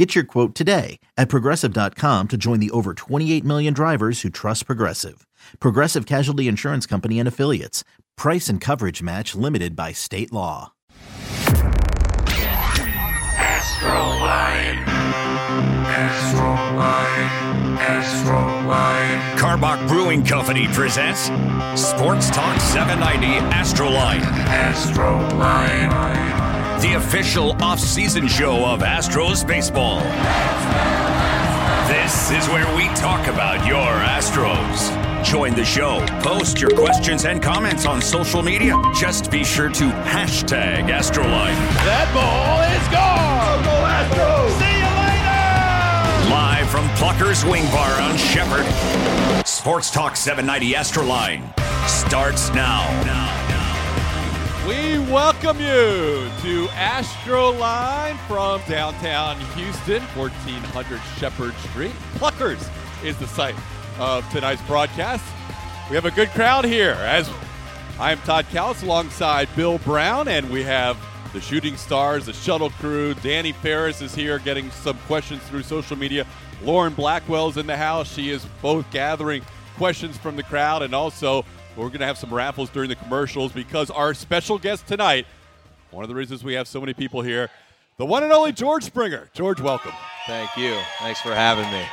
Get your quote today at progressive.com to join the over 28 million drivers who trust Progressive. Progressive Casualty Insurance Company and Affiliates. Price and coverage match limited by state law. Astroline. Astroline. Astroline. Karbach Brewing Company presents Sports Talk 790 Astroline, Astroline. The official off-season show of Astros baseball. This is where we talk about your Astros. Join the show. Post your questions and comments on social media. Just be sure to hashtag Astroline. That ball is gone. Go Astros. See you later. Live from Plucker's Wing Bar on Shepherd. Sports Talk 790 Astroline starts now. We welcome you to Astroline from downtown Houston, 1400 Shepherd Street. Pluckers is the site of tonight's broadcast. We have a good crowd here as I am Todd Kalas alongside Bill Brown, and we have the shooting stars, the shuttle crew. Danny Ferris is here getting some questions through social media. Lauren Blackwell's in the house. She is both gathering questions from the crowd and also we're going to have some raffles during the commercials because our special guest tonight, one of the reasons we have so many people here, the one and only George Springer. George, welcome. Thank you. Thanks for having me.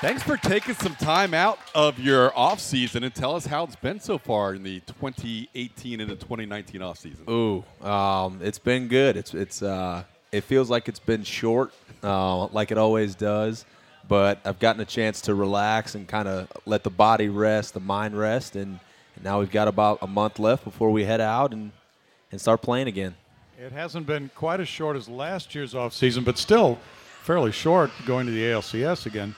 Thanks for taking some time out of your off season and tell us how it's been so far in the 2018 and the 2019 off season. Ooh, um, it's been good. It's it's uh, it feels like it's been short, uh, like it always does. But I've gotten a chance to relax and kind of let the body rest, the mind rest, and, and now we've got about a month left before we head out and and start playing again. It hasn't been quite as short as last year's offseason, but still fairly short going to the ALCS again.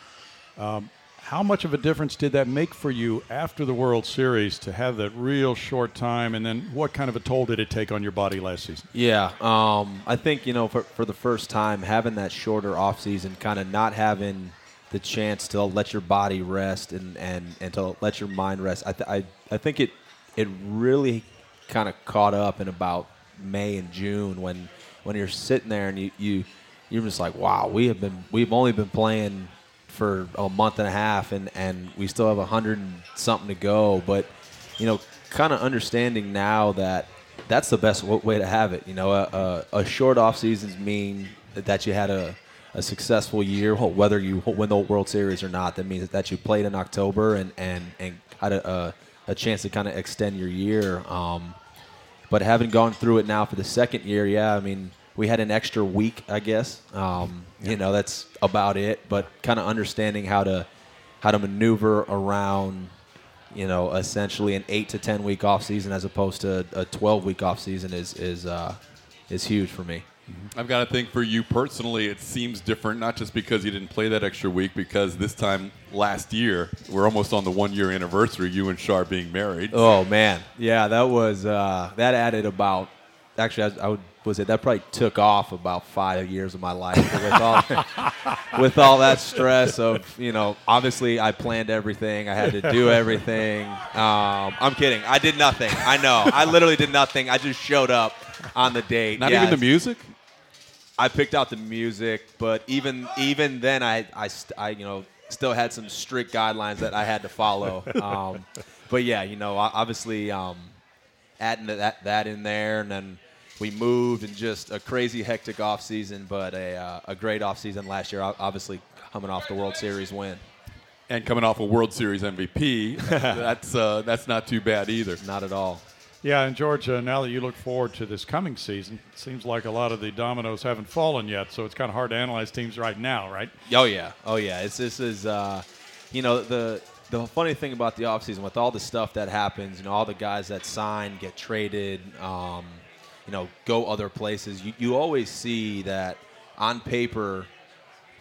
Um, how much of a difference did that make for you after the World Series to have that real short time? And then what kind of a toll did it take on your body last season? Yeah, um, I think you know for, for the first time having that shorter off season, kind of not having the chance to let your body rest and, and, and to let your mind rest. I, th- I, I think it it really kind of caught up in about May and June when when you're sitting there and you, you you're just like wow we have been we've only been playing for a month and a half and, and we still have a hundred and something to go but you know kind of understanding now that that's the best way to have it you know a, a, a short off seasons mean that you had a a successful year, whether you win the World Series or not. That means that you played in October and and and had a a, chance to kind of extend your year. Um, but having gone through it now for the second year, yeah, I mean, we had an extra week, I guess. Um, You know, that's about it. But kind of understanding how to how to maneuver around, you know, essentially an eight to ten week off season as opposed to a twelve week off season is is uh, is huge for me. I've got to think for you personally, it seems different, not just because you didn't play that extra week, because this time last year, we're almost on the one year anniversary, you and Shar being married. Oh man, yeah, that was uh, that added about. Actually, I, I would was it that probably took off about five years of my life with all with all that stress of you know. Obviously, I planned everything. I had to do everything. Um, I'm kidding. I did nothing. I know. I literally did nothing. I just showed up on the date. Not Yeah, even the music? I picked out the music, but even even then, I I, st- I you know still had some strict guidelines that I had to follow. Um, but yeah, you know, obviously um, adding that that in there, and then we moved and just a crazy hectic off season, but a uh, a great off season last year. Obviously, coming off the World Series win. And coming off a World Series MVP, that's uh, that's not too bad either. Not at all. Yeah, and George, now that you look forward to this coming season, it seems like a lot of the dominoes haven't fallen yet, so it's kind of hard to analyze teams right now, right? Oh yeah, oh yeah. It's this is uh, you know the the funny thing about the offseason with all the stuff that happens, you know, all the guys that sign get traded, um, you know, go other places. You you always see that on paper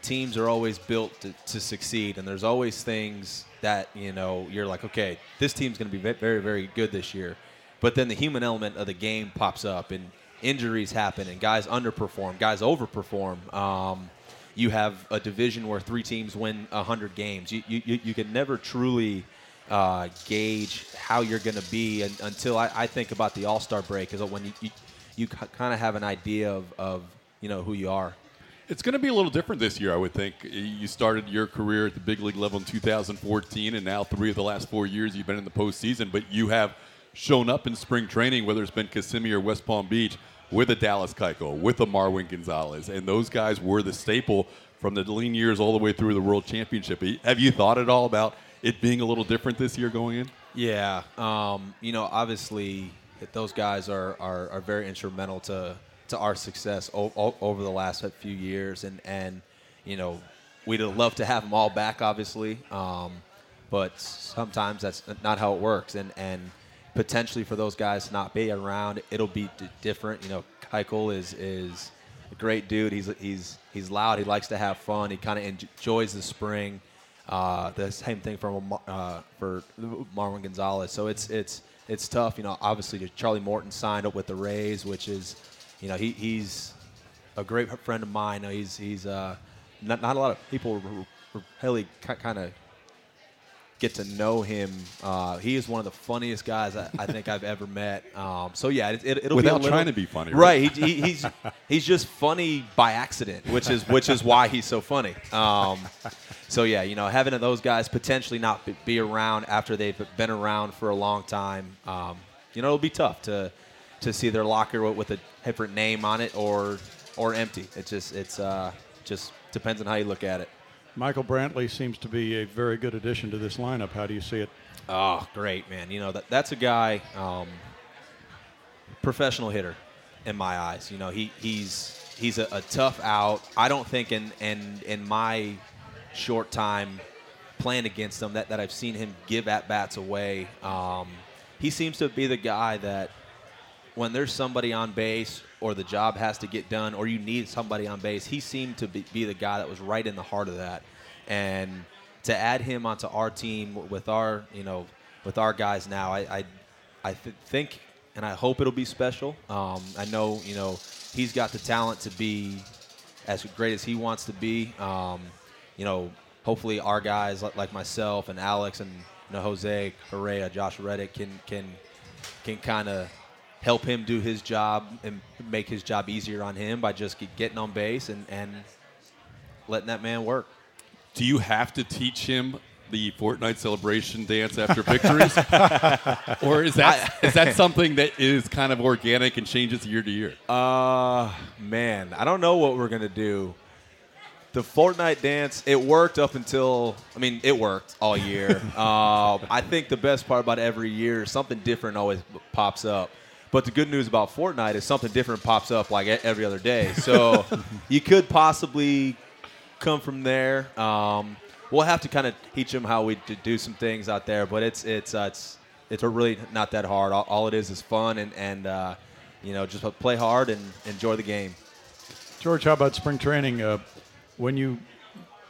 teams are always built to, to succeed, and there's always things that you know you're like, okay, this team's going to be very, very good this year. But then the human element of the game pops up, and injuries happen, and guys underperform, guys overperform. Um, you have a division where three teams win 100 games. You, you, you can never truly uh, gauge how you're going to be un until I, I think about the All Star break, is when you, you, you kind of have an idea of, of you know who you are. It's going to be a little different this year, I would think. You started your career at the big league level in 2014, and now three of the last four years you've been in the postseason. But you have shown up in spring training, whether it's been Kissimmee or West Palm Beach, with a Dallas Keuchel, with a Marwin Gonzalez, and those guys were the staple from the lean years all the way through the World Championship. Have you thought at all about it being a little different this year going in? Yeah, um, you know, obviously those guys are, are, are very instrumental to to our success o- o- over the last few years, and and you know, we'd love to have them all back, obviously, um, but sometimes that's not how it works, and and potentially for those guys to not be around, it'll be d- different. You know, Keuchel is is a great dude. He's he's he's loud. He likes to have fun. He kind of enjoys the spring. Uh, the same thing for uh, for Marwin Gonzalez. So it's it's it's tough. You know, obviously Charlie Morton signed up with the Rays, which is, you know, he, he's a great friend of mine. He's he's uh, not, not a lot of people really kind of get to know him. Uh, he is one of the funniest guys I, I think I've ever met. Um, so yeah, it, will without be little, trying to be funny, right? right he, he, he's he's just funny by accident, which is which is why he's so funny. Um, so yeah, you know, having those guys potentially not be around after they've been around for a long time, um, you know, it'll be tough to to see their locker with a different name on it or or empty. It just it's uh, just depends on how you look at it. Michael Brantley seems to be a very good addition to this lineup. How do you see it? Oh, great, man. You know, that, that's a guy, um, professional hitter in my eyes. You know, he, he's he's a, a, tough out. I don't think in, in, in my short time playing against him that, that I've seen him give at bats away. Um, he seems to be the guy that when there's somebody on base or the job has to get done or you need somebody on base, he seemed to be, be the guy that was right in the heart of that. And to add him onto our team with our, you know, with our guys now, I, I, I th- think and I hope it'll be special. Um, I know, you know, he's got the talent to be as great as he wants to be. Um, you know, hopefully our guys like, myself and Alex and you know, Jose Correa, Josh Reddick can can can kind of help him do his job and make his job easier on him by just getting on base and, and letting that man work. Do you have to teach him the Fortnite celebration dance after victories, or is that is that something that is kind of organic and changes year to year? Uh, man, I don't know what we're gonna do. The Fortnite dance, it worked up until I mean, it worked all year. uh, I think the best part about every year, something different always pops up. But the good news about Fortnite is something different pops up like every other day. So you could possibly come from there. Um, we'll have to kind of teach them how we do some things out there, but it's it's uh, it's it's really not that hard. All, all, it is is fun and and uh, you know just play hard and enjoy the game. George, how about spring training? Uh, when you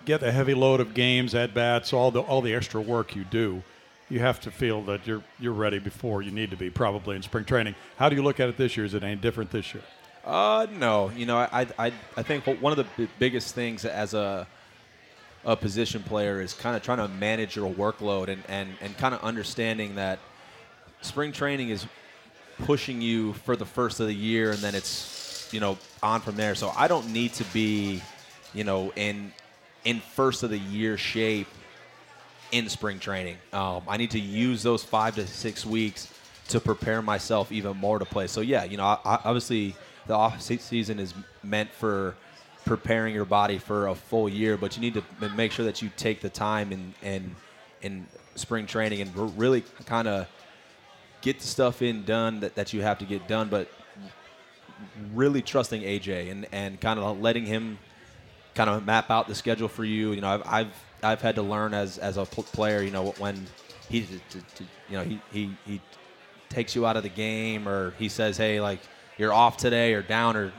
get a heavy load of games, at bats, all the all the extra work you do you have to feel that you're you're ready before you need to be probably in spring training. How do you look at it this year? Is it any different this year? Uh, no. You know, I I I think one of the biggest things as a a position player is kind of trying to manage your workload and and and kind of understanding that spring training is pushing you for the first of the year and then it's you know on from there. So I don't need to be you know in in first of the year shape in spring training. Um, I need to use those five to six weeks to prepare myself even more to play. So yeah, you know, I, obviously the off season is meant for preparing your body for a full year, but you need to make sure that you take the time in, in spring training and really kind of get the stuff in done that, that you have to get done, but really trusting AJ and, and kind of letting him kind of map out the schedule for you. You know, I've, I've I've had to learn as as a player. You know, when he you know he he he takes you out of the game or he says, hey, like you're off today or down or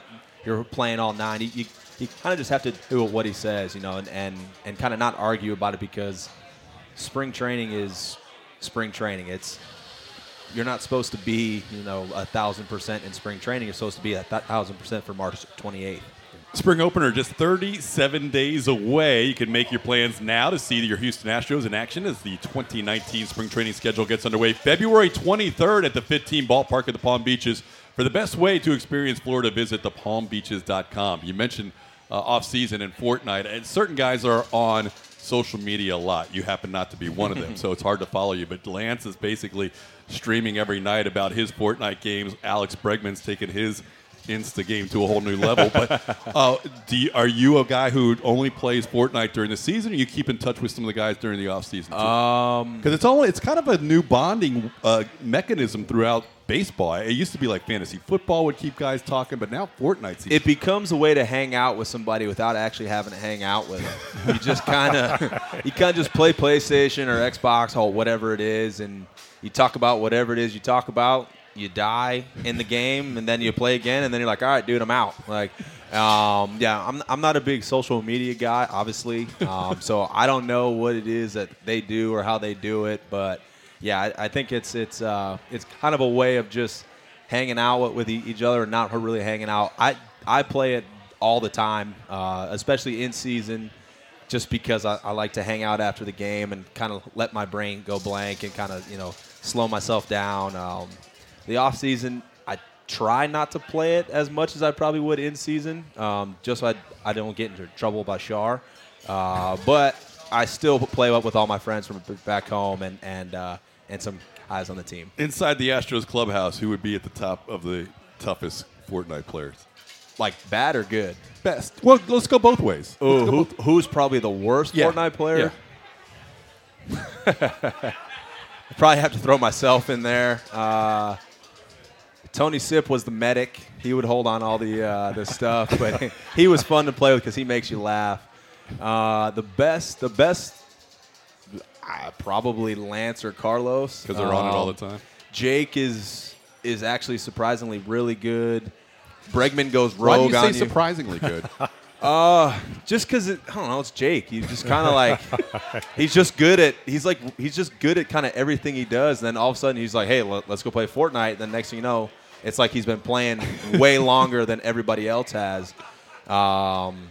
you're playing all nine. You, you, you kind of just have to do what he says, you know, and and, and kind of not argue about it because spring training is spring training. It's you're not supposed to be, you know, a thousand percent in spring training. You're supposed to be a thousand percent for March 28th. Spring opener just 37 days away. You can make your plans now to see your Houston Astros in action as the 2019 spring training schedule gets underway. February 23rd at the FITTEAM ballpark at the Palm Beaches. For the best way to experience Florida, visit thepalmbeaches.com. You mentioned uh, off season and Fortnite, and certain guys are on social media a lot. You happen not to be one of them, so it's hard to follow you. But Lance is basically streaming every night about his Fortnite games. Alex Bregman's taking his Insta game to a whole new level. But uh, do you, are you a guy who only plays Fortnite during the season, or you keep in touch with some of the guys during the off season? Um, Because it's all it's kind of a new bonding uh, mechanism throughout baseball. It used to be like fantasy football would keep guys talking, but now Fortnite's it becomes a way to hang out with somebody without actually having to hang out with them. You just kind of you kind of just play PlayStation or Xbox or whatever it is, and you talk about whatever it is you talk about. You die in the game, and then you play again, and then you're like, "All right, dude, I'm out." Like, um, yeah, I'm I'm not a big social media guy, obviously, um, so I don't know what it is that they do or how they do it, but yeah, I, I think it's it's uh, it's kind of a way of just hanging out with, with each other and not really hanging out. I I play it all the time, uh, especially in season, just because I, I like to hang out after the game and kind of let my brain go blank and kind of you know slow myself down. Um, the off season, I try not to play it as much as I probably would in season, um, just so I, I don't get into trouble by Shar. Uh, but I still play up with all my friends from back home and and uh, and some eyes on the team. inside the Astros clubhouse. Who would be at the top of the toughest Fortnite players? Like bad or good? Best. Well, let's go both ways. Oh, Let's go who, both- who's probably the worst Yeah. Fortnite player? Yeah. I probably have to throw myself in there. Uh, Tony Sipp was the medic. He would hold on all the uh, the stuff, but he was fun to play with because he makes you laugh. Uh, the best, the best, uh, probably Lance or Carlos because they're on it all Um, the time. Jake is is actually surprisingly really good. Bregman goes Why do rogue you say on you. surprisingly good? Uh, just because I don't know, it's Jake. He's just kind of like he's just good at he's like he's just good at kind of everything he does. And then all of a sudden he's like, hey, let, us go play Fortnite. And then next thing you know, it's like he's been playing way longer than everybody else has. Um,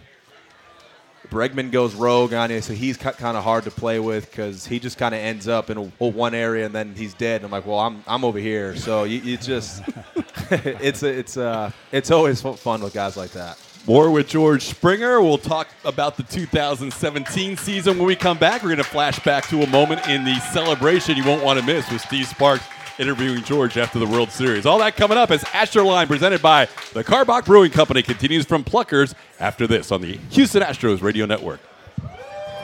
Bregman goes rogue on you, so he's kind of hard to play with because he just kind of ends up in a, one area and then he's dead. And I'm like, well, I'm, I'm over here. So you, you just it's a, it's uh it's always fun with guys like that. More with George Springer. We'll talk about the 2017 season when we come back. We're going to flash back to a moment in the celebration you won't want to miss with Steve Sparks interviewing George after the World Series. All that coming up as Astroline presented by the Karbach Brewing Company continues from Pluckers after this on the Houston Astros Radio Network.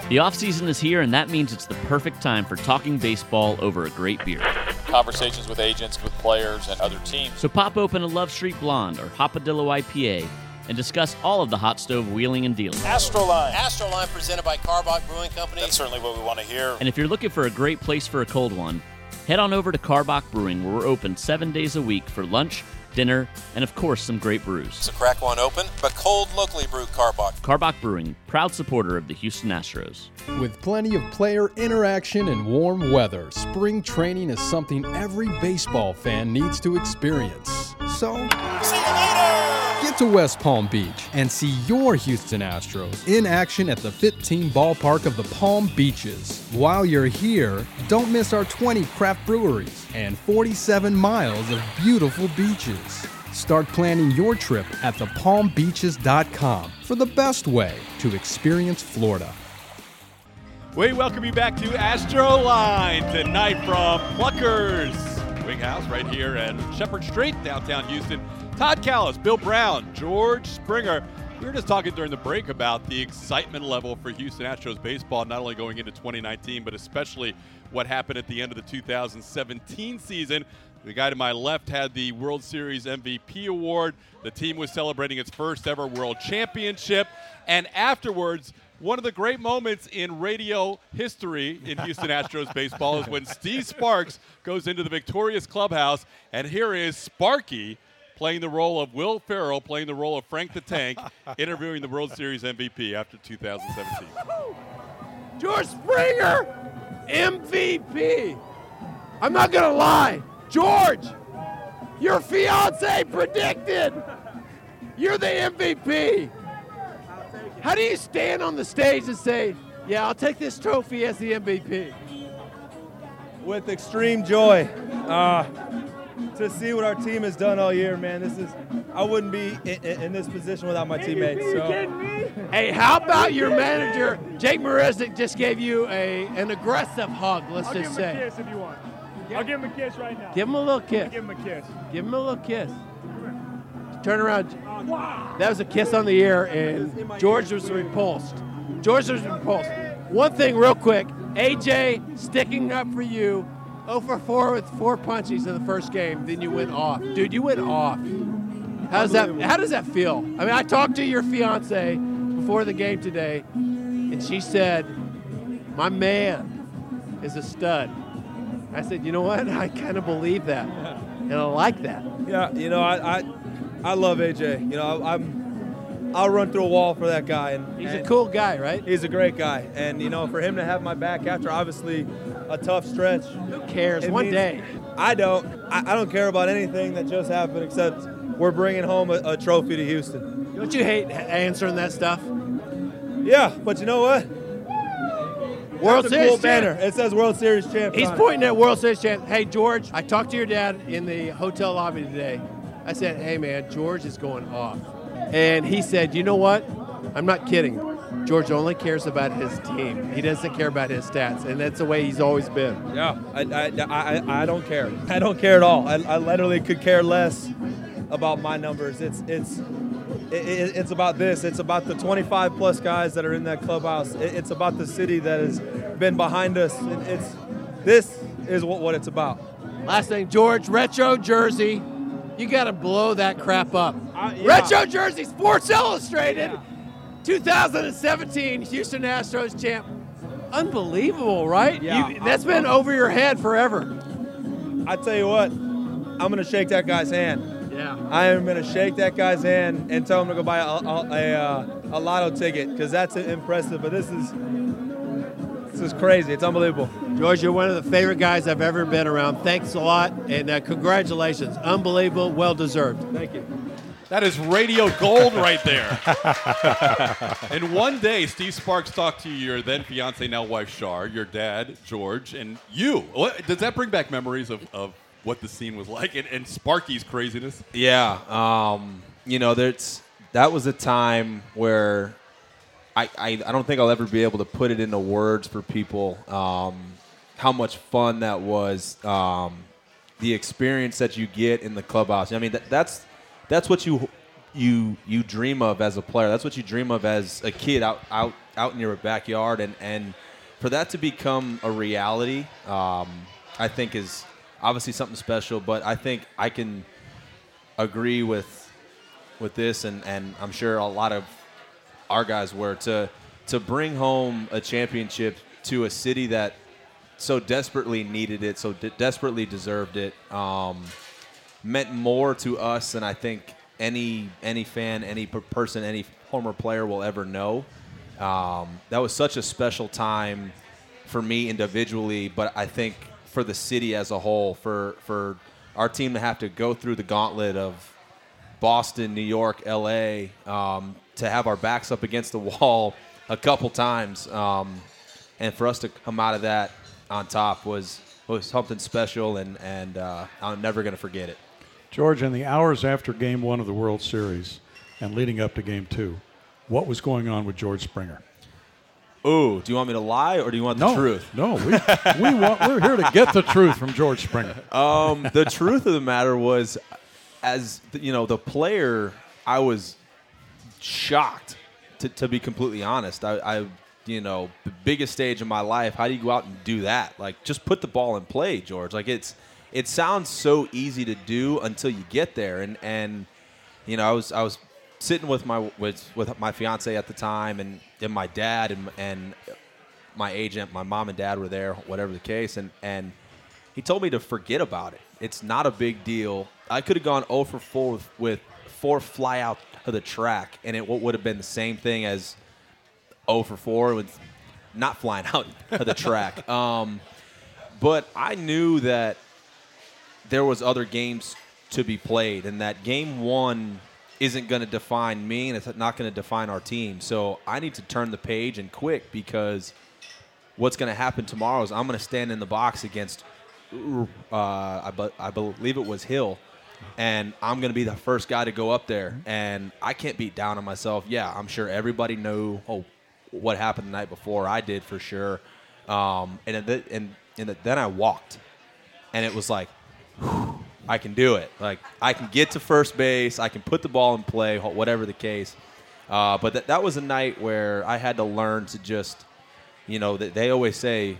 The offseason is here, and that means it's the perfect time for talking baseball over a great beer. conversations with agents, with players, and other teams. So pop open a Love Street Blonde or Hopadillo IPA and discuss all of the hot stove wheeling and dealing. Astroline. Astroline presented by Karbach Brewing Company. That's certainly what we want to hear. And if you're looking for a great place for a cold one, head on over to Karbach Brewing, where we're open seven days a week for lunch, dinner, and of course, some great brews. So crack one open, but cold locally brewed Karbach. Karbach Brewing, proud supporter of the Houston Astros. With plenty of player interaction and warm weather, spring training is something every baseball fan needs to experience. So, See you later! Get to West Palm Beach and see your Houston Astros in action at the FITTEAM ballpark of the Palm Beaches. While you're here, don't miss our 20 craft breweries and 47 miles of beautiful beaches. Start planning your trip at thepalmbeaches.com for the best way to experience Florida. We welcome you back to Astro Line tonight from Pluckers Wing House right here at Shepherd Street, downtown Houston. Todd Kalas, Bill Brown, George Springer. We were just talking during the break about the excitement level for Houston Astros baseball, not only going into 2019, but especially what happened at the end of the 2017 season. The guy to my left had the World Series MVP award. The team was celebrating its first ever World Championship. And afterwards, one of the great moments in radio history in Houston Astros baseball is when Steve Sparks goes into the victorious clubhouse, and here is Sparky playing the role of Will Ferrell, playing the role of Frank the Tank, interviewing the World Series MVP after 2017. George Springer, MVP. I'm not gonna lie, George. Your fiance predicted. You're the MVP. How do you stand on the stage and say, "Yeah, I'll take this trophy as the MVP"? with extreme joy uh, to see what our team has done all year, man. This is I wouldn't be in, in- in this position without my teammates. So. Hey, how about your manager, Jake Marisnick, just gave you a an aggressive hug? Let's I'll just give say. him a kiss if you want. I'll give him a kiss right now. Give him a little kiss. Give him a kiss. Give him a little kiss. Turn around. Uh, that was a kiss on the ear, and George was repulsed. George was repulsed. One thing, real quick AJ sticking up for you. 0 for 4 with four punches in the first game, then you went off. Dude, you went off. How does that how does that feel? I mean, I talked to your fiance before the game today, and she said, My man is a stud. I said, you know what? I kind of believe that. And I like that. Yeah, you know, I, I, I love AJ. You know, I, I'm, I'll run through a wall for that guy. And He's a cool guy, right? He's a great guy, and you know, for him to have my back after obviously a tough stretch. Who cares? it One means- day. I don't. I, I don't care about anything that just happened except we're bringing home a, a trophy to Houston. Don't you hate answering that stuff? Yeah, but you know what? World Series cool banner. It says World Series champ. He's pointing at World Series champ. Hey, George, I talked to your dad in the hotel lobby today. I said, hey, man, George is going off. And he said, you know what? I'm not kidding. George only cares about his team. He doesn't care about his stats, and that's the way he's always been. Yeah, I, I, I, I don't care. I don't care at all. I, I literally could care less about my numbers. It's it's it, it- it's about this. It's about the 25 plus guys that are in that clubhouse. It- it's about the city that has been behind us. It- it's this is what, what it's about. Last thing, George, retro jersey. You got to blow that crap up. yeah. Retro jersey, Sports Illustrated, 2017 Houston Astros champ. Unbelievable, right? Yeah. You- that's been over your head forever. I tell you what, I'm gonna shake that guy's hand. Yeah. I am gonna shake that guy's hand and tell him to go buy a a, a, uh, a lotto ticket because that's impressive. But this is this is crazy. It's unbelievable. George, you're one of the favorite guys I've ever been around. Thanks a lot, and uh, congratulations. Unbelievable, well deserved. Thank you. That is radio gold right there. and one day, Steve Sparks talked to your then fiance, now wife Shar, your dad George, and you. What, does that bring back memories of, of what the scene was like and, and Sparky's craziness? Yeah, um, you know, there's that was a time where I, I I don't think I'll ever be able to put it into words for people um, how much fun that was. Um, the experience that you get in the clubhouse. I mean, that, that's that's what you you you dream of as a player. That's what you dream of as a kid out out out in your backyard, and and for that to become a reality, um, I think is obviously something special. But I think I can agree with with this, and and I'm sure a lot of our guys were to to bring home a championship to a city that so desperately needed it, so de- desperately deserved it. Um, meant more to us than I think any any fan, any per- person, any former player will ever know. Um, that was such a special time for me individually, but I think for the city as a whole, for for our team to have to go through the gauntlet of Boston, New York, L.A., um, to have our backs up against the wall a couple times, um, and for us to come out of that on top was was something special, and and uh, I'm never to forget it. George, in the hours after Game One of the World Series and leading up to Game Two, what was going on with George Springer? Ooh, do you want me to lie or do you want the no, truth? No, we, we want, we're here to get the truth from George Springer. Um, the truth of the matter was, as the- you know, the player, I was shocked. To, to be completely honest, I, I, you know, the biggest stage of my life. How do you go out and do that? Like, just put the ball in play, George. Like it's, it sounds so easy to do until you get there. And and, you know, I was I was sitting with my with with my fiance at the time, and and my dad and and my agent, my mom and dad were there, whatever the case, and and he told me to forget about it. It's not a big deal. I could have gone 0 for 4 with, with four fly out of the track, and it would have been the same thing as 0 for 4 with not flying out of the track. Um, but I knew that there was other games to be played, and that game one isn't going to define me, and it's not going to define our team. So I need to turn the page and quick because what's going to happen tomorrow is I'm going to stand in the box against, uh, I, be- I believe it was Hill, and I'm going to be the first guy to go up there, and I can't beat down on myself. Yeah, I'm sure everybody knew oh, what happened the night before. I did for sure, um, and then and, and then I walked, and it was like. I can do it. Like I can get to first base. I can put the ball in play, whatever the case. Uh, but that that was a night where I had to learn to just, you know, that they always say,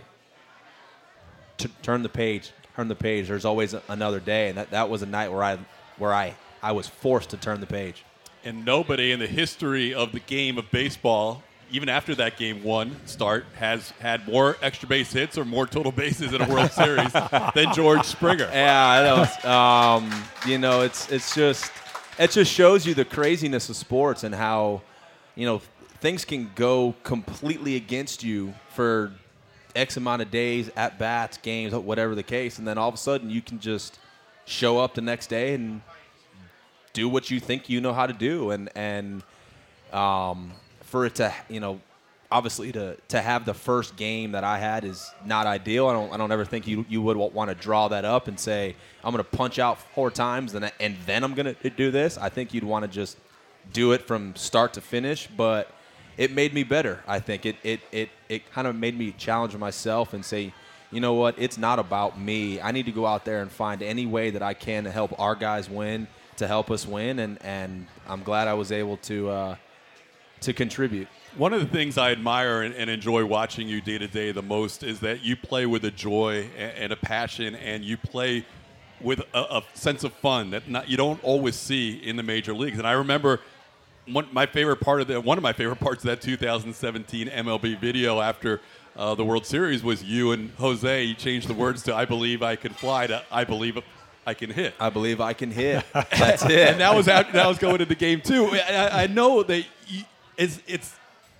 turn the page, turn the page. There's always another day, and that, that was a night where I where I I was forced to turn the page. And nobody in the history of the game of baseball, even after that game one start, has had more extra base hits or more total bases in a World Series than George Springer. Yeah, that was, um, you know, it's it's just it just shows you the craziness of sports and how, you know, things can go completely against you for X amount of days, at bats, games, whatever the case, and then all of a sudden you can just show up the next day and do what you think you know how to do, and and um, for it to you know obviously to to have the first game that I had is not ideal. I don't I don't ever think you you would want to draw that up and say I'm going to punch out four times and and then I'm going to do this. I think you'd want to just do it from start to finish, but it made me better. I think it it it it kind of made me challenge myself and say, you know what, it's not about me. I need to go out there and find any way that I can to help our guys win, to help us win, and and I'm glad I was able to uh, to contribute. One of the things I admire and, and enjoy watching you day to day the most is that you play with a joy and, and a passion, and you play with a, a sense of fun that not, you don't always see in the major leagues. And I remember one, my favorite part of the one of my favorite parts of that 2017 MLB video after uh, the World Series was you and Jose. You changed the words to "I believe I can fly" to "I believe I can hit." I believe I can hit. That's it. and that was after, that was going into the game two. I, I know that you, it's it's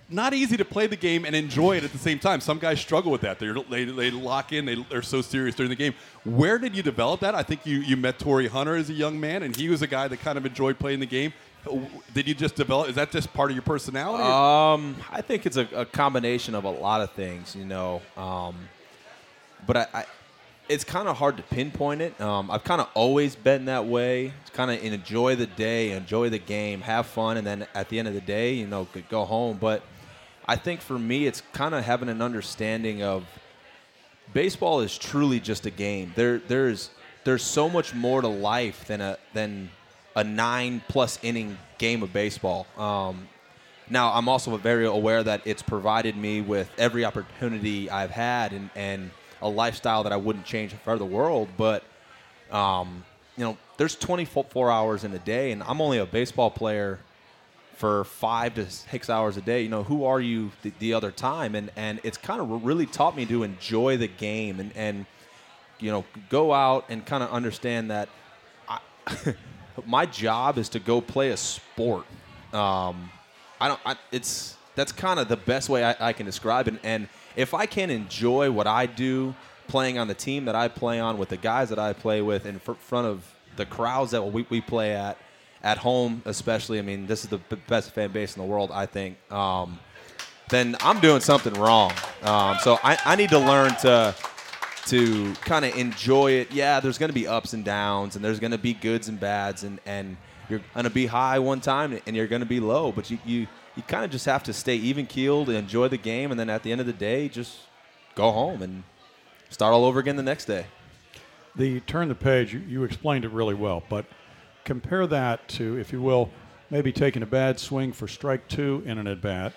not easy to play the game and enjoy it at the same time. Some guys struggle with that. They're, they they lock in. They, they're so serious during the game. Where did you develop that? I think you you met Torii Hunter as a young man, and he was a guy that kind of enjoyed playing the game. Did you just develop? Is that just part of your personality? Um, I think it's a, a combination of a lot of things, you know. Um, but I it's kind of hard to pinpoint it. Um, I've kind of always been that way. Kind of enjoy the day, enjoy the game, have fun, and then at the end of the day, you know, go home. But I think for me, it's kind of having an understanding of baseball is truly just a game. There, there's there's so much more to life than a than a nine plus inning game of baseball. Um, now, I'm also very aware that it's provided me with every opportunity I've had and, and a lifestyle that I wouldn't change for the world. But, um, you know, there's 24 hours in a day, and I'm only a baseball player for five to six hours a day. You know, who are you the, the other time? And, and it's kind of really taught me to enjoy the game and, and you know, go out and kind of understand that I, my job is to go play a sport. Um, I don't. I, it's that's kind of the best way I, I can describe it. And if I can enjoy what I do, playing on the team that I play on, with the guys that I play with, in fr- front of the crowds that we, we play at, at home especially. I mean, this is the best fan base in the world, I think. Um, then I'm doing something wrong. Um, so I, I need to learn to to kind of enjoy it. Yeah, there's going to be ups and downs, and there's going to be goods and bads, and, and you're going to be high one time, and you're going to be low. But you you, you kind of just have to stay even keeled and enjoy the game, and then at the end of the day, just go home and start all over again the next day. The turn the page, you, you explained it really well, but compare that to, if you will, maybe taking a bad swing for strike two in an at bat.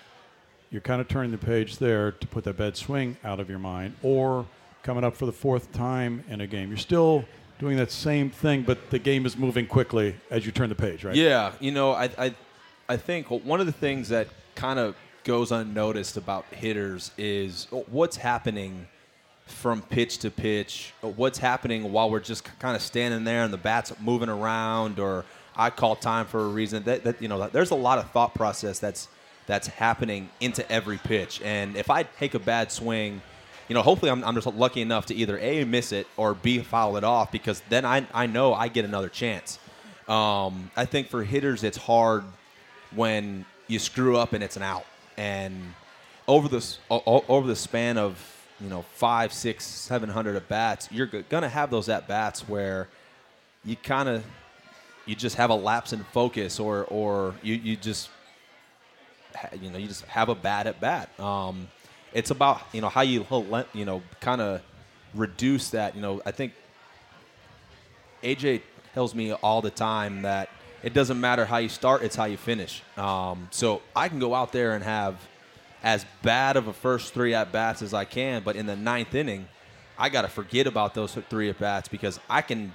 You're kind of turning the page there to put that bad swing out of your mind, or coming up for the fourth time in a game. You're still doing that same thing, but the game is moving quickly as you turn the page, right? Yeah, you know, I, I, I think one of the things that kind of goes unnoticed about hitters is what's happening from pitch to pitch, what's happening while we're just kind of standing there and the bat's moving around, or I call time for a reason. That, that you know, there's a lot of thought process that's that's happening into every pitch. And if I take a bad swing, you know, hopefully I'm, I'm just lucky enough to either a miss it or b foul it off because then I I know I get another chance. Um, I think for hitters it's hard when you screw up and it's an out. And over the over the span of you know five, six, seven hundred at bats, you're gonna have those at bats where you kind of you just have a lapse in focus, or or you you just you know you just have a bad at bat. Um, it's about you know how you you know kind of reduce that. You know, I think AJ tells me all the time that it doesn't matter how you start; it's how you finish. Um, so I can go out there and have as bad of a first three at bats as I can, but in the ninth inning, I got to forget about those three at bats because I can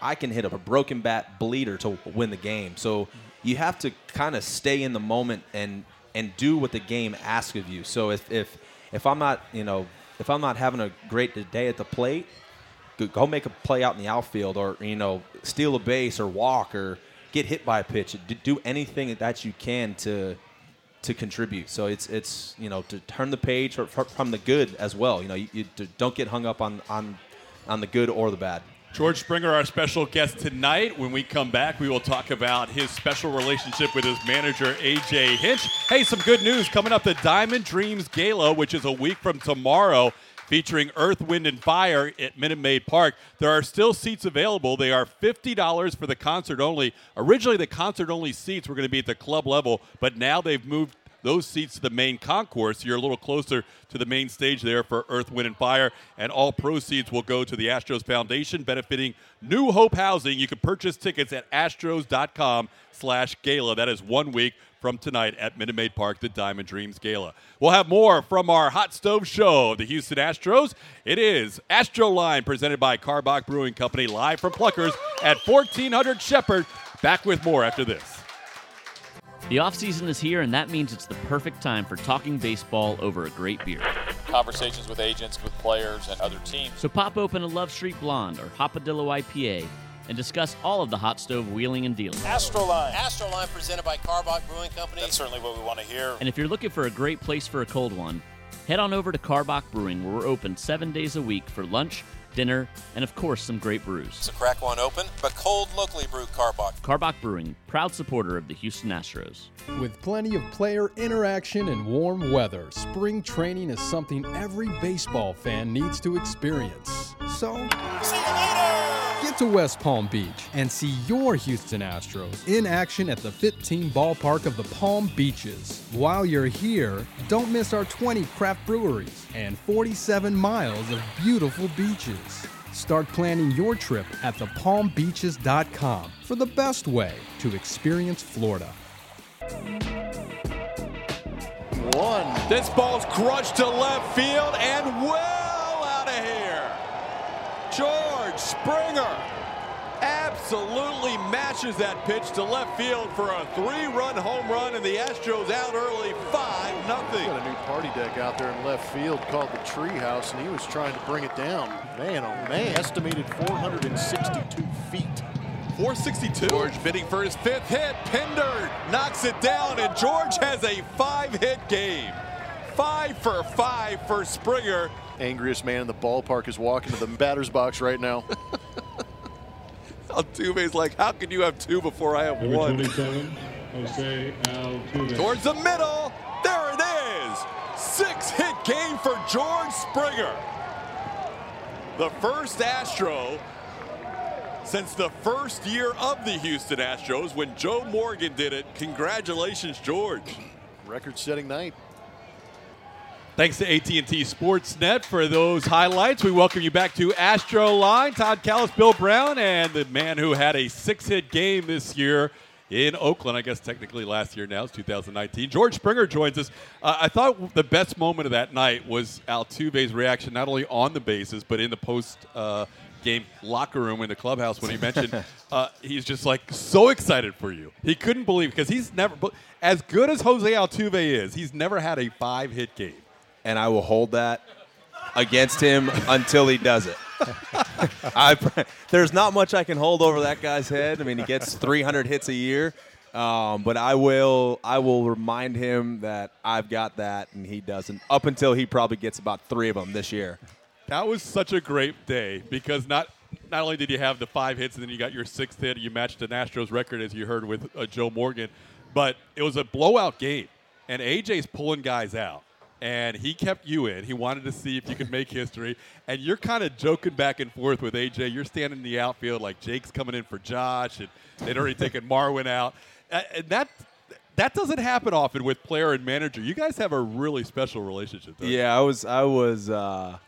I can hit a broken bat bleeder to win the game. So you have to kind of stay in the moment and and do what the game asks of you. So if if if I'm not you know if I'm not having a great day at the plate, go make a play out in the outfield or you know steal a base or walk or get hit by a pitch. Do anything that you can to to contribute. So it's it's you know to turn the page from the good as well. You know you, you don't get hung up on on on the good or the bad. George Springer, our special guest tonight. When we come back, we will talk about his special relationship with his manager, AJ Hinch. Hey, some good news coming up the Diamond Dreams Gala, which is a week from tomorrow, featuring Earth, Wind, and Fire at Minute Maid Park. There are still seats available. They are $50 for the concert only. Originally, the concert only seats were going to be at the club level, but now they've moved those seats to the main concourse. You're a little closer to the main stage there for Earth, Wind, and Fire. And all proceeds will go to the Astros Foundation, benefiting New Hope Housing. You can purchase tickets at astros.com slash gala. That is one week from tonight at Minute Maid Park, the Diamond Dreams Gala. We'll have more from our hot stove show of the Houston Astros. It is Astro Line presented by Karbach Brewing Company, live from Pluckers at 1400 Shepherd. Back with more after this. The offseason is here, and that means it's the perfect time for talking baseball over a great beer. Conversations with agents, with players, and other teams. So pop open a Love Street Blonde or Hopadillo IPA and discuss all of the hot stove wheeling and dealing. Astroline. Astroline presented by Karbach Brewing Company. That's certainly what we want to hear. And if you're looking for a great place for a cold one, head on over to Karbach Brewing, where we're open seven days a week for lunch dinner, and of course, some great brews. So crack one open, but cold, locally brewed Karbach. Karbach Brewing, proud supporter of the Houston Astros. With plenty of player interaction and warm weather, spring training is something every baseball fan needs to experience. So, see you later! Get to West Palm Beach and see your Houston Astros in action at the Fit Team Ballpark of the Palm Beaches. While you're here, don't miss our 20 craft breweries and 47 miles of beautiful beaches. Start planning your trip at thepalmbeaches.com for the best way to experience Florida. One. This ball's crushed to left field and well out of here. George Springer absolutely mashes that pitch to left field for a three-run home run, and the Astros out early, five nothing. Got a new party deck out there in left field called the Treehouse, and he was trying to bring it down. Man, oh man, estimated 462 feet. 462. George bidding for his fifth hit. Pinder knocks it down, and George has a five-hit game. Five for five for Springer. Angriest man in the ballpark is walking to the batter's box right now. Altuve's like, how can you have two before I have Number one? 27, Jose Altuve. Towards the middle. There it is. Six hit game for George Springer. The first Astro since the first year of the Houston Astros when Joe Morgan did it. Congratulations, George. Record-setting night. Thanks to AT&T Sportsnet for those highlights. We welcome you back to Astro Line. Todd Kalas, Bill Brown, and the man who had a six-hit game this year in Oakland. I guess technically last year now, it's 2019. George Springer joins us. Uh, I thought the best moment of that night was Altuve's reaction, not only on the bases, but in the post uh, game locker room in the clubhouse when he mentioned uh, he's just like so excited for you. He couldn't believe because he's never, as good as Jose Altuve is, he's never had a five hit game. And I will hold that against him until he does it. I, there's not much I can hold over that guy's head. I mean, he gets 300 hits a year, um, but I will I will remind him that I've got that and he doesn't. Up until he probably gets about three of them this year. That was such a great day because not not only did you have the five hits and then you got your sixth hit, you matched the Astros record as you heard with uh, Joe Morgan, but it was a blowout game, and AJ's pulling guys out. And he kept you in. He wanted to see if you could make history. And you're kind of joking back and forth with AJ. You're standing in the outfield like Jake's coming in for Josh, and they'd already taken Marwin out. And that that doesn't happen often with player and manager. You guys have a really special relationship. don't you? Yeah, I was I was uh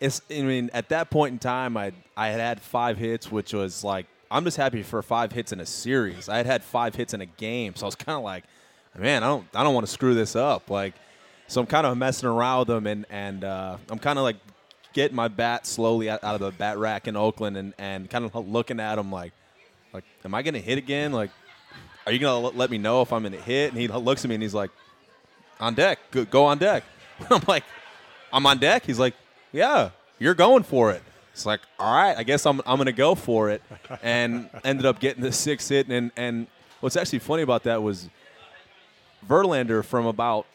it's I mean at that point in time I I had had 5 hits which was like I'm just happy for 5 hits in a series. I had had 5 hits in a game. So I was kind of like man, I don't I don't want to screw this up. Like so I'm kind of messing around with them and and uh, I'm kind of like getting my bat slowly out, of the bat rack in Oakland and and kind of looking at him like like am I to hit again? Like are you going to let me know if I'm to hit? And he looks at me and he's like on deck. Go, go on deck. I'm like, I'm on deck. He's like, yeah, you're going for it. It's like, all right, I guess I'm, I'm to go for it. And ended up getting the sixth hit. And, and what's actually funny about that was Verlander from about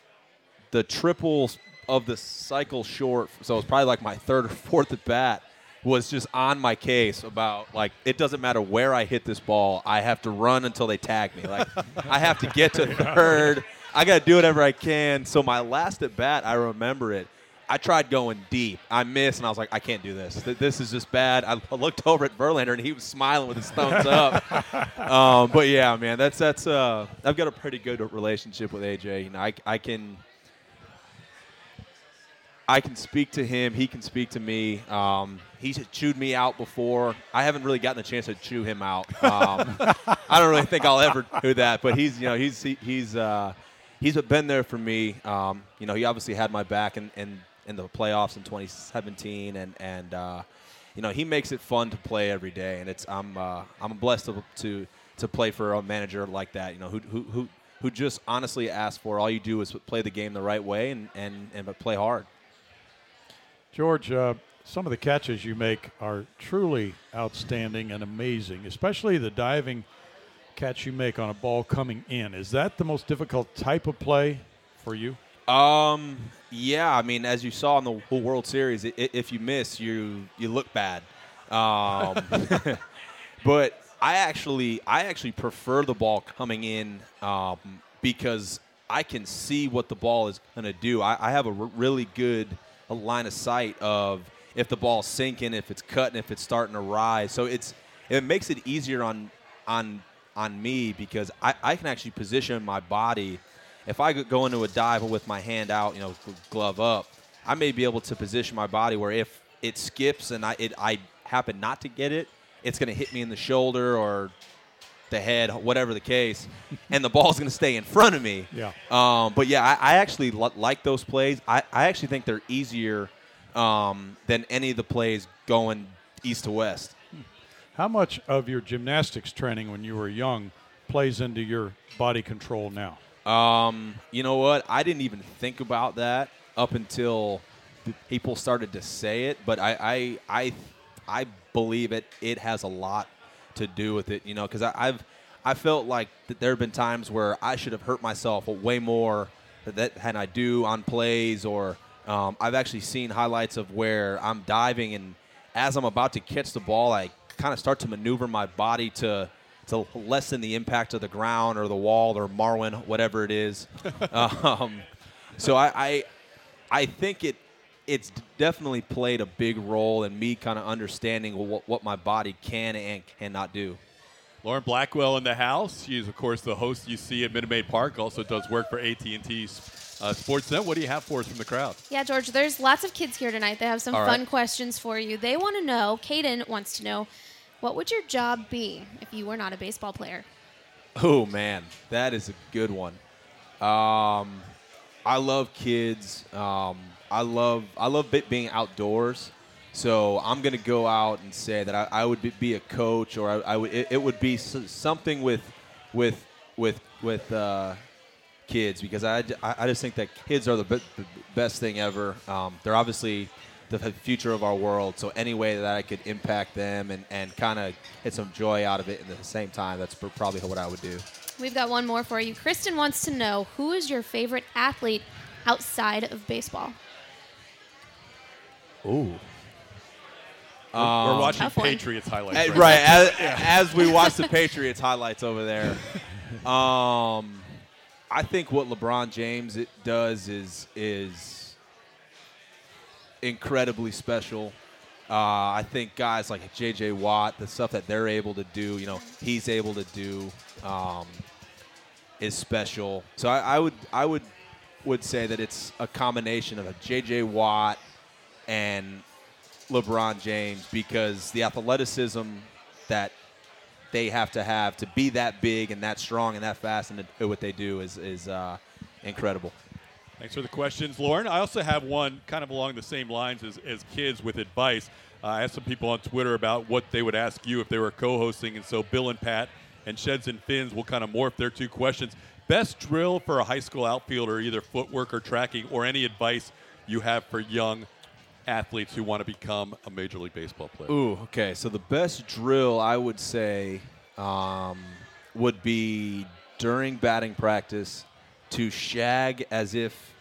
the triple of the cycle short, so it's probably like my third or fourth at bat, was just on my case about like it doesn't matter where I hit this ball, I have to run until they tag me. Like I have to get to third. I got to do whatever I can. So my last at bat, I remember it. I tried going deep. I missed, and I was like, I can't do this. This is just bad. I I looked over at Verlander, and he was smiling with his thumbs up. um, but yeah, man, that's that's. Uh, I've got a pretty good relationship with AJ. You know, I, I can. I can speak to him. He can speak to me. Um, he's chewed me out before. I haven't really gotten the chance to chew him out. Um, I don't really think I'll ever do that. But he's, you know, he's he, he's uh, he's been there for me. Um, you know, he obviously had my back in, in, in the playoffs in 2017, and and uh, you know he makes it fun to play every day. And it's I'm uh, I'm blessed to, to to play for a manager like that. You know, who who who who just honestly asks for all you do is play the game the right way and and and play hard. George, uh, some of the catches you make are truly outstanding and amazing, especially the diving catch you make on a ball coming in. Is that the most difficult type of play for you? Um. Yeah. I mean, as you saw in the World Series, i- i- if you miss, you you look bad. Um, but I actually I actually prefer the ball coming in um, because I can see what the ball is going to do. I, I have a r- really good line of sight of if the ball's sinking, if it's cutting, if it's starting to rise. So it's it makes it easier on on on me because I, I can actually position my body. If I go into a dive with my hand out, you know, glove up, I may be able to position my body where if it skips and I it, I happen not to get it, it's going to hit me in the shoulder or the head, whatever the case, and the ball's going to stay in front of me. Yeah. Um, but yeah, I, I actually li- like those plays. I, I actually think they're easier um, than any of the plays going east to west. How much of your gymnastics training when you were young plays into your body control now? Um, you know what? I didn't even think about that up until people started to say it, but I I I, I believe it it has a lot to do with it, you know, because I've I felt like that there have been times where I should have hurt myself way more that than I do on plays, or um, I've actually seen highlights of where I'm diving and as I'm about to catch the ball, I kind of start to maneuver my body to to lessen the impact of the ground or the wall or Marwin, whatever it is. um, so I, I I think it it's definitely played a big role in me kind of understanding what, what my body can and cannot do. Lauren Blackwell in the house. She's of course the host you see at Minute Maid Park. Also does work for AT and T uh, Sportsnet. What do you have for us from the crowd? Yeah, George, there's lots of kids here tonight. They have some All fun right. questions questions for you. They want to know, Caden wants to know, what would your job be if you were not a baseball player? Oh man, that is a good one. Um, I love kids. Um, I love I love be- being outdoors. So I'm gonna go out and say that I, I would be, be a coach, or I, I would it, it would be something with with with with uh, kids because I, I I just think that kids are the, be- the best thing ever. Um, they're obviously the future of our world. So any way that I could impact them and, and kind of get some joy out of it at the same time, that's probably what I would do. We've got one more for you. Kristen wants to know who is your favorite athlete outside of baseball? Ooh. We're, we're watching Tough one. Patriots highlights. Right right, now. as, as we watch the Patriots highlights over there. Um, I think what LeBron James it does is is incredibly special. Uh, I think guys like J.J. Watt, the stuff that they're able to do, you know, he's able to do, um, is special. So I, I would I would would say that it's a combination of a J.J. Watt and LeBron James because the athleticism that they have to have to be that big and that strong and that fast and what they do is is uh, incredible. Thanks for the questions, Lauren. I also have one kind of along the same lines as, as kids with advice. Uh, I asked some people on Twitter about what they would ask you if they were co hosting, and so Bill and Pat and Sheds and Fins will kind of morph their two questions. Best drill for a high school outfielder, either footwork or tracking, or any advice you have for young athletes who want to become a Major League Baseball player? Ooh, okay. So the best drill I would say um, would be during batting practice to shag as if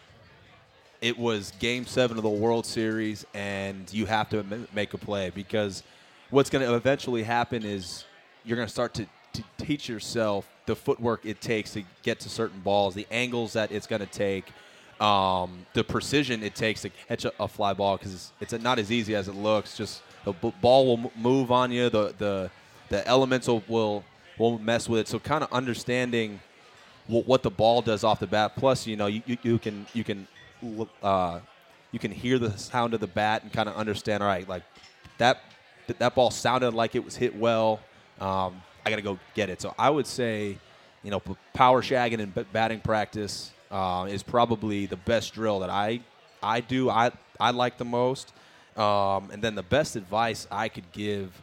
it was Game Seven of the World Series and you have to make a play because what's going to eventually happen is you're going to start to, to teach yourself the footwork it takes to get to certain balls, the angles that it's going to take, um, the precision it takes to catch a, a fly ball because it's, it's not as easy as it looks. Just the b- ball will move on you. The the the elements will will, will mess with it. So kind of understanding what, what the ball does off the bat. Plus, you know, you, you, you can you can uh, you can hear the sound of the bat and kind of understand. All right, like that that ball sounded like it was hit well. Um, I got to go get it. So I would say, you know, power shagging and batting practice uh, is probably the best drill that I I do. I I like the most. Um, and then the best advice I could give.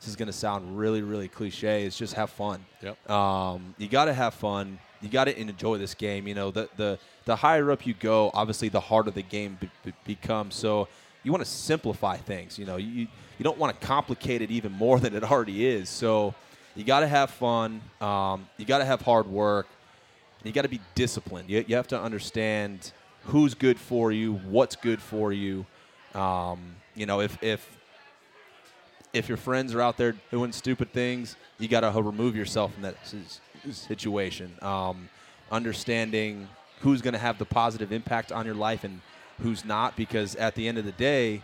This is going to sound really really cliche. Is just have fun. Yep. Um, you got to have fun. You got to enjoy this game. You know, the the the higher up you go, obviously, the harder the game be- be- becomes. So you want to simplify things. You know, you you don't want to complicate it even more than it already is. So you got to have fun. Um, you got to have hard work. You got to be disciplined. You, you have to understand who's good for you, what's good for you. Um, you know, if if if your friends are out there doing stupid things, you got to remove yourself from that situation. Um, understanding who's going to have the positive impact on your life and who's not, because at the end of the day,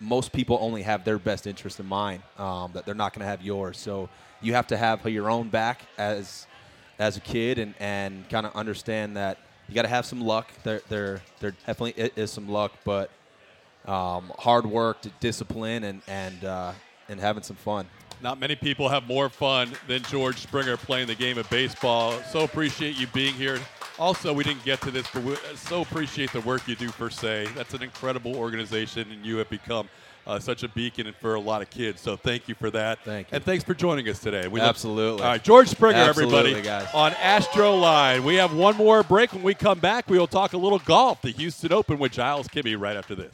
most people only have their best interest in mind. Um, that they're not going to have yours. So you have to have your own back as as a kid, and, and kind of understand that you got to have some luck. There there there definitely is some luck, but um, hard work, discipline, and and uh, and having some fun. Not many people have more fun than George Springer playing the game of baseball. So appreciate you being here. Also, we didn't get to this, but so appreciate the work you do for Say. That's an incredible organization, and you have become uh, such a beacon for a lot of kids. So thank you for that. Thank you. And thanks for joining us today. We look- Absolutely. all right, George Springer, Absolutely, everybody, guys. on Astro Line. We have one more break. When we come back, we will talk a little golf, the Houston Open with Giles Kibbe right after this.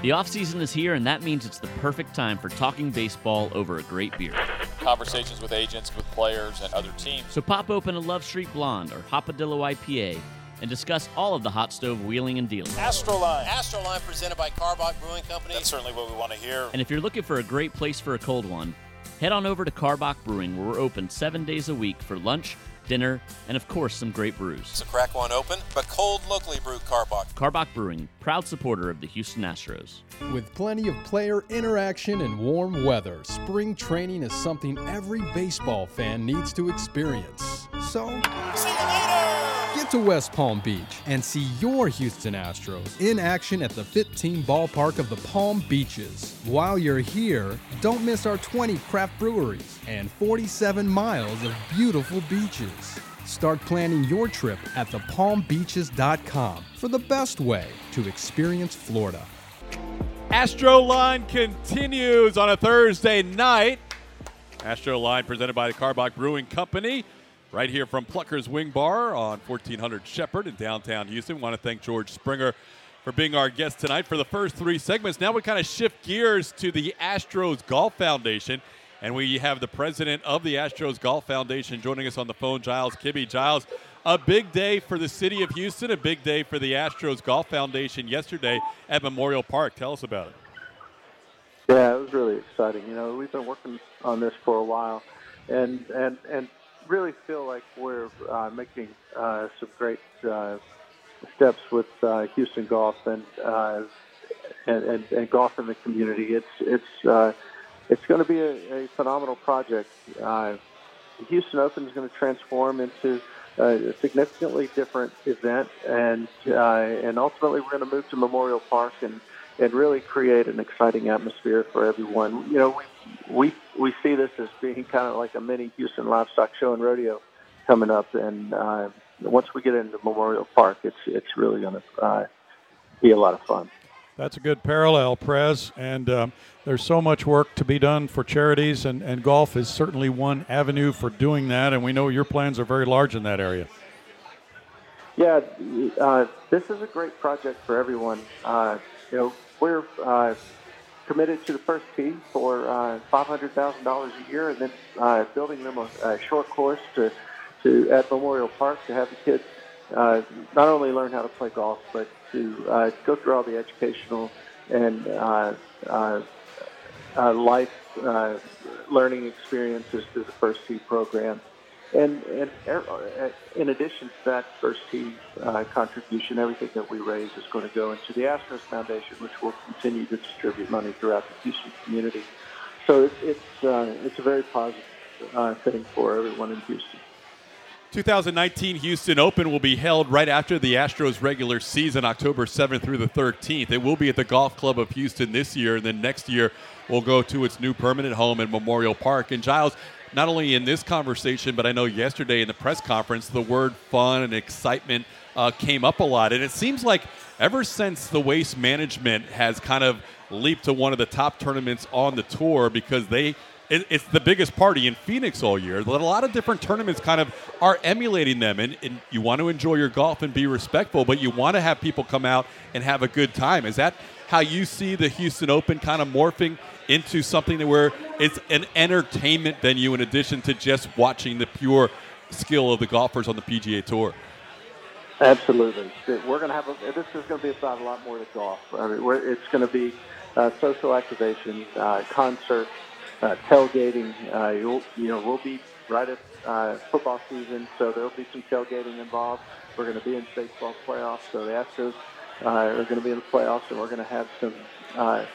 The offseason is here, and that means it's the perfect time for talking baseball over a great beer. Conversations with agents, with players, and other teams. So pop open a Love Street Blonde or Hopadillo IPA and discuss all of the hot stove wheeling and dealing. Astroline. Astroline presented by Karbach Brewing Company. That's certainly what we want to hear. And if you're looking for a great place for a cold one, head on over to Karbach Brewing, where we're open seven days a week for lunch, dinner, and of course, some great brews. So crack one open, but cold locally brewed Karbach. Karbach Brewing, proud supporter of the Houston Astros. With plenty of player interaction and warm weather, spring training is something every baseball fan needs to experience. So, get to West Palm Beach and see your Houston Astros in action at the FITTEAM Ballpark of the Palm Beaches. While you're here, don't miss our 20 craft breweries and 47 miles of beautiful beaches. Start planning your trip at thepalmbeaches.com for the best way to experience Florida. Astro Line continues on a Thursday night. Astro Line presented by the Karbach Brewing Company, right here from Plucker's Wing Bar on 1400 Shepherd in downtown Houston. We want to thank George Springer for being our guest tonight for the first three segments. Now we kind of shift gears to the Astros Golf Foundation, and we have the president of the Astros Golf Foundation joining us on the phone, Giles Kibbe. Giles, a big day for the city of Houston, a big day for the Astros Golf Foundation yesterday at Memorial Park. Tell us about it. Yeah, it was really exciting. You know, we've been working on this for a while, and and and really feel like we're uh, making uh, some great uh, steps with uh, Houston Golf and, uh, and, and and golf in the community. It's it's uh, it's going to be a, a phenomenal project. The Houston Open is going to transform into a significantly different event, and and ultimately we're going to move to Memorial Park and and really create an exciting atmosphere for everyone. You know, we we we see this as being kind of like a mini Houston livestock show and rodeo coming up, and uh, once we get into Memorial Park, it's it's really going to uh, be a lot of fun. That's a good parallel, Prez. And um, there's so much work to be done for charities, and, and golf is certainly one avenue for doing that. And we know your plans are very large in that area. Yeah, uh, this is a great project for everyone. Uh, you know, we're uh, committed to the first tee for uh, $500,000 a year, and then uh, building them a, a short course to, to at Memorial Park to have the kids uh, not only learn how to play golf, but to uh, go through all the educational and uh, uh, uh, life uh, learning experiences through the First Tee program. And, and uh, in addition to that first tee uh, contribution, everything that we raise is going to go into the Astros Foundation, which will continue to distribute money throughout the Houston community. So it, it's uh, it's a very positive uh, thing for everyone in Houston. 2019 Houston Open will be held right after the Astros regular season, October 7th through the 13th. It will be at the Golf Club of Houston this year, and then next year will go to its new permanent home in Memorial Park. And Giles, not only in this conversation, but I know yesterday in the press conference, the word fun and excitement uh, came up a lot. And it seems like ever since the Waste Management has kind of leaped to one of the top tournaments on the tour because they it, it's the biggest party in Phoenix all year. That a lot of different tournaments kind of are emulating them, and, and you want to enjoy your golf and be respectful, but you want to have people come out and have a good time. Is that how you see the Houston Open kind of morphing into something that where it's an entertainment venue in addition to just watching the pure skill of the golfers on the PGA Tour? Absolutely. We're going to have a, this is going to be about a lot more than golf. I mean, it's going to be uh, social activation, uh, concerts, uh, tailgating. Uh, you'll, you know, we'll be right at uh, football season, so there'll be some tailgating involved. We're going to be in baseball playoffs, so the Astros uh, are going to be in the playoffs, and we're going to have some uh,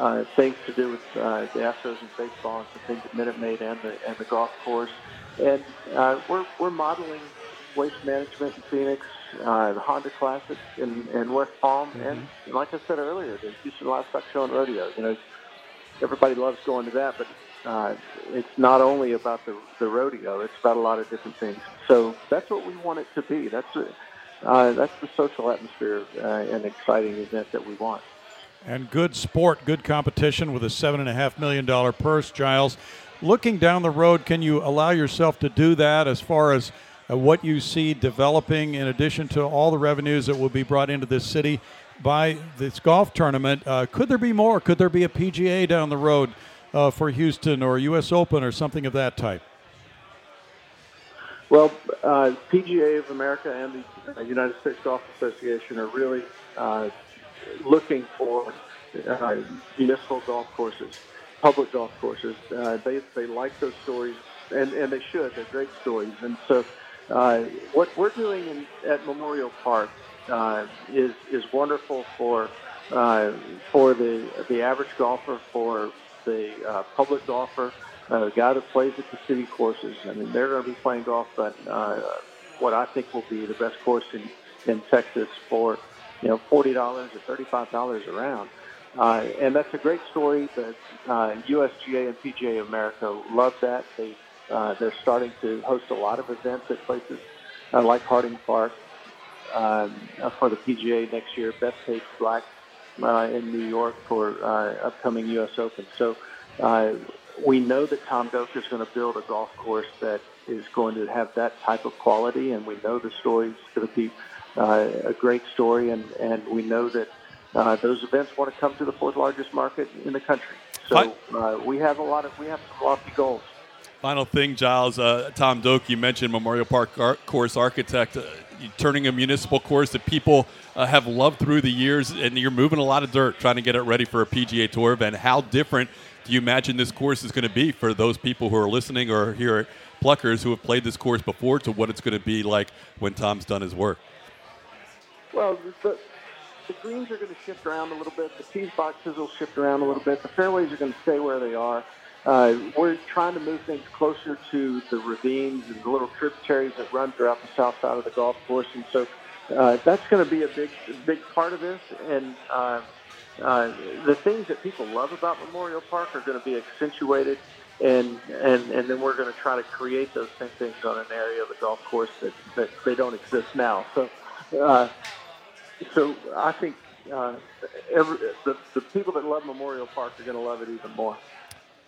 uh, things to do with uh, the Astros and baseball, and some things at Minute Maid and the and the golf course. And uh, we're we're modeling waste management in Phoenix, uh, the Honda Classic in, in West Palm, Mm-hmm. and like I said earlier, the Houston Livestock Show and Rodeo. You know, everybody loves going to that, but uh, it's not only about the, the rodeo; it's about a lot of different things. So that's what we want it to be. That's a, uh, that's the social atmosphere uh, and exciting event that we want. And good sport, good competition with a $7.5 million purse, Giles. Looking down the road, can you allow yourself to do that as far as uh, what you see developing in addition to all the revenues that will be brought into this city by this golf tournament? Uh, could there be more? Could there be a PGA down the road uh, for Houston or U.S. Open or something of that type? Well, uh, PGA of America and the United States Golf Association are really uh, looking for uh, municipal golf courses, public golf courses. Uh, they they like those stories, and, and they should. They're great stories. And so, uh, what we're doing in, at Memorial Park uh, is is wonderful for uh, for the the average golfer, for the uh, public golfer, uh, guy that plays at the city courses. I mean, they're going to be playing golf at uh, what I think will be the best course in, in Texas for you know forty dollars or thirty five dollars a round. Uh, and that's a great story. That uh, USGA and PGA America love that. They uh, they're starting to host a lot of events at places uh, like Harding Park uh, for the PGA next year. Bethpage Black uh, in New York for uh, upcoming U.S. Open. So uh, we know that Tom Doak is going to build a golf course that is going to have that type of quality, and we know the story is going to be uh, a great story, and, and we know that uh, those events want to come to the fourth largest market in the country. So uh, we have a lot of we have some lofty goals. Final thing, Giles. Uh, Tom Doak, you mentioned Memorial Park Ar- course architect, uh, turning a municipal course that people uh, have loved through the years, and you're moving a lot of dirt trying to get it ready for a PGA Tour event. How different do you imagine this course is going to be for those people who are listening or here at Pluckers who have played this course before to what it's going to be like when Tom's done his work? Well, the, the greens are going to shift around a little bit. The tee boxes will shift around a little bit. The fairways are going to stay where they are. Uh, we're trying to move things closer to the ravines and the little tributaries that run throughout the south side of the golf course, and so uh, that's going to be a big, big part of this. And uh, uh, the things that people love about Memorial Park are going to be accentuated, and and and then we're going to try to create those same things on an area of the golf course that that they don't exist now. So. Uh, so I think uh, every, the, the people that love Memorial Park are going to love it even more.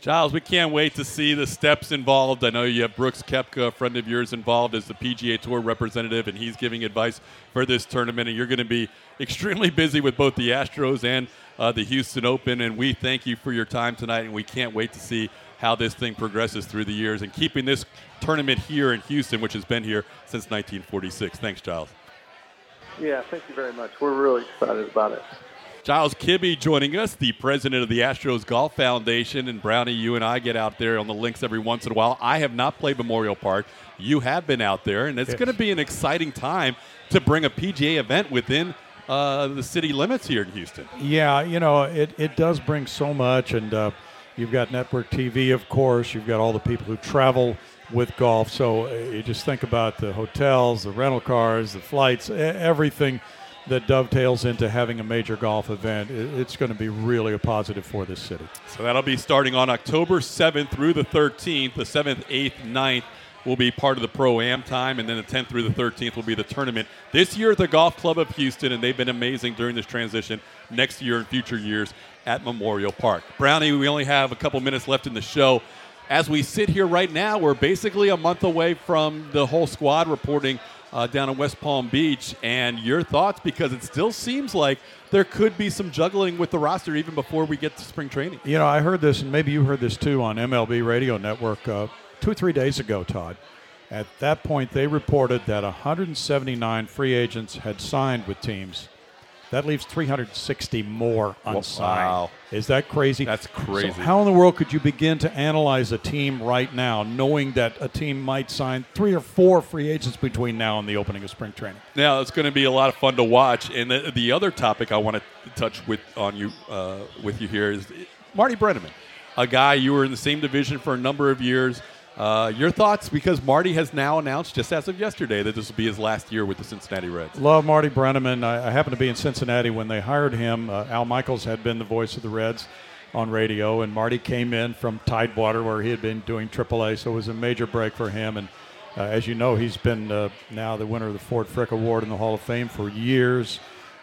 Giles, we can't wait to see the steps involved. I know you have Brooks Koepka, a friend of yours, involved as the PGA Tour representative, and he's giving advice for this tournament. And you're going to be extremely busy with both the Astros and uh, the Houston Open. And we thank you for your time tonight, and we can't wait to see how this thing progresses through the years and keeping this tournament here in Houston, which has been here since 1946. Thanks, Giles. Yeah, thank you very much. We're really excited about it. Giles Kibbe joining us, the president of the Astros Golf Foundation. And Brownie, you and I get out there on the links every once in a while. I have not played Memorial Park. You have been out there, and it's Yes. going to be an exciting time to bring a PGA event within uh, the city limits here in Houston. Yeah, you know, it, it does bring so much. And uh, you've got network TV, of course. You've got all the people who travel with golf. So uh, you just think about the hotels, the rental cars, the flights, everything that dovetails into having a major golf event. It's going to be really a positive for this city. So that'll be starting on October 7th through the 13th. The 7th, 8th, 9th will be part of the Pro Am time, and then the 10th through the 13th will be the tournament. This year, at the Golf Club of Houston, and they've been amazing during this transition. Next year and future years at Memorial Park. Brownie, we only have a couple minutes left in the show. As we sit here right now, we're basically a month away from the whole squad reporting uh, down in West Palm Beach. And your thoughts, because it still seems like there could be some juggling with the roster even before we get to spring training. You know, I heard this, and maybe you heard this too on MLB Radio Network uh, two or three days ago, Todd. At that point, they reported that 179 free agents had signed with teams. That leaves 360 more unsigned. wow. Is that crazy? That's crazy. So how in the world could you begin to analyze a team right now, knowing that a team might sign three or four free agents between now and the opening of spring training? Now it's going to be a lot of fun to watch. And the, the other topic I want to touch with on you uh, with you here is Marty Brennaman, a guy you were in the same division for a number of years. Uh, your thoughts, because Marty has now announced, just as of yesterday, that this will be his last year with the Cincinnati Reds. Love Marty Brennaman. I, I happened to be in Cincinnati when they hired him. Uh, Al Michaels had been the voice of the Reds on radio, and Marty came in from Tidewater, where he had been doing AAA, so it was a major break for him. And uh, as you know, he's been uh, now the winner of the Ford Frick Award in the Hall of Fame for years.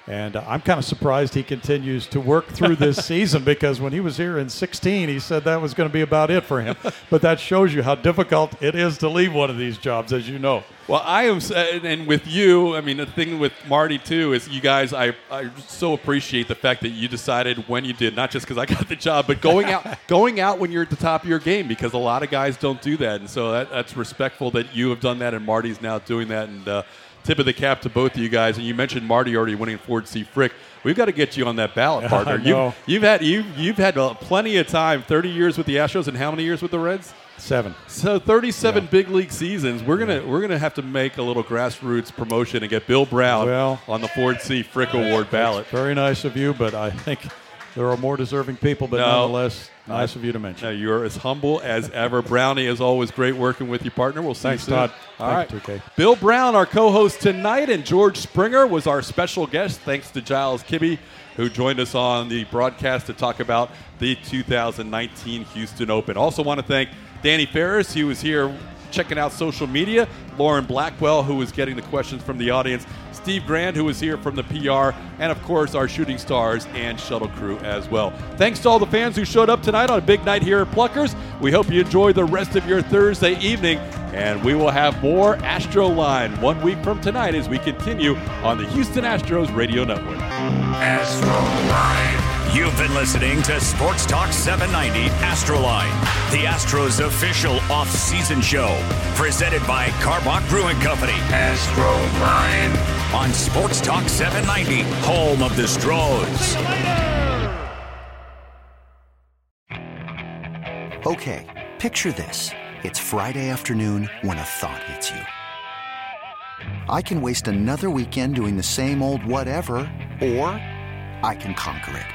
And uh, I'm kind of surprised he continues to work through this season because when he was here in 16, he said that was going to be about it for him. but that shows you how difficult it is to leave one of these jobs, as you know. Well, I am, and with you, I mean, the thing with Marty too is you guys, I, I so appreciate the fact that you decided when you did, not just because I got the job, but going out, going out when you're at the top of your game, because a lot of guys don't do that, and so that, that's respectful that you have done that, and Marty's now doing that, and uh, tip of the cap to both of you guys. And you mentioned Marty already winning Ford C. Frick. We've got to get you on that ballot, partner. You've, you've had you've you've had uh, plenty of time, 30 years with the Astros, and how many years with the Reds? Seven. So 37 big league seasons. We're gonna we're gonna have to make a little grassroots promotion and get Bill Brown Well- on the Ford C. Frick Award ballot. Very nice of you, but I think there are more deserving people, but No. nonetheless, nice of you to mention. No, you're as humble as ever. Brownie, as always, great working with you, partner. We'll see Thanks, you soon. Todd. All right. you, 2K. Bill Brown, our co-host tonight, and George Springer was our special guest. Thanks to Giles Kibbe, who joined us on the broadcast to talk about the 2019 Houston Open. Also, want to thank Danny Ferris, who was here checking out social media. Lauren Blackwell, who was getting the questions from the audience. Steve Grand, who was here from the PR, and of course our shooting stars and shuttle crew as well. Thanks to all the fans who showed up tonight on a big night here at Pluckers. We hope you enjoy the rest of your Thursday evening. And we will have more Astro Line one week from tonight as we continue on the Houston Astros Radio Network. Astro Line. You've been listening to Sports Talk 790 Astroline, the Astros official off-season show, presented by Karbach Brewing Company. Astroline on Sports Talk 790, home of the Stros. Okay, picture this. It's Friday afternoon when a thought hits you. I can waste another weekend doing the same old whatever, or I can conquer it.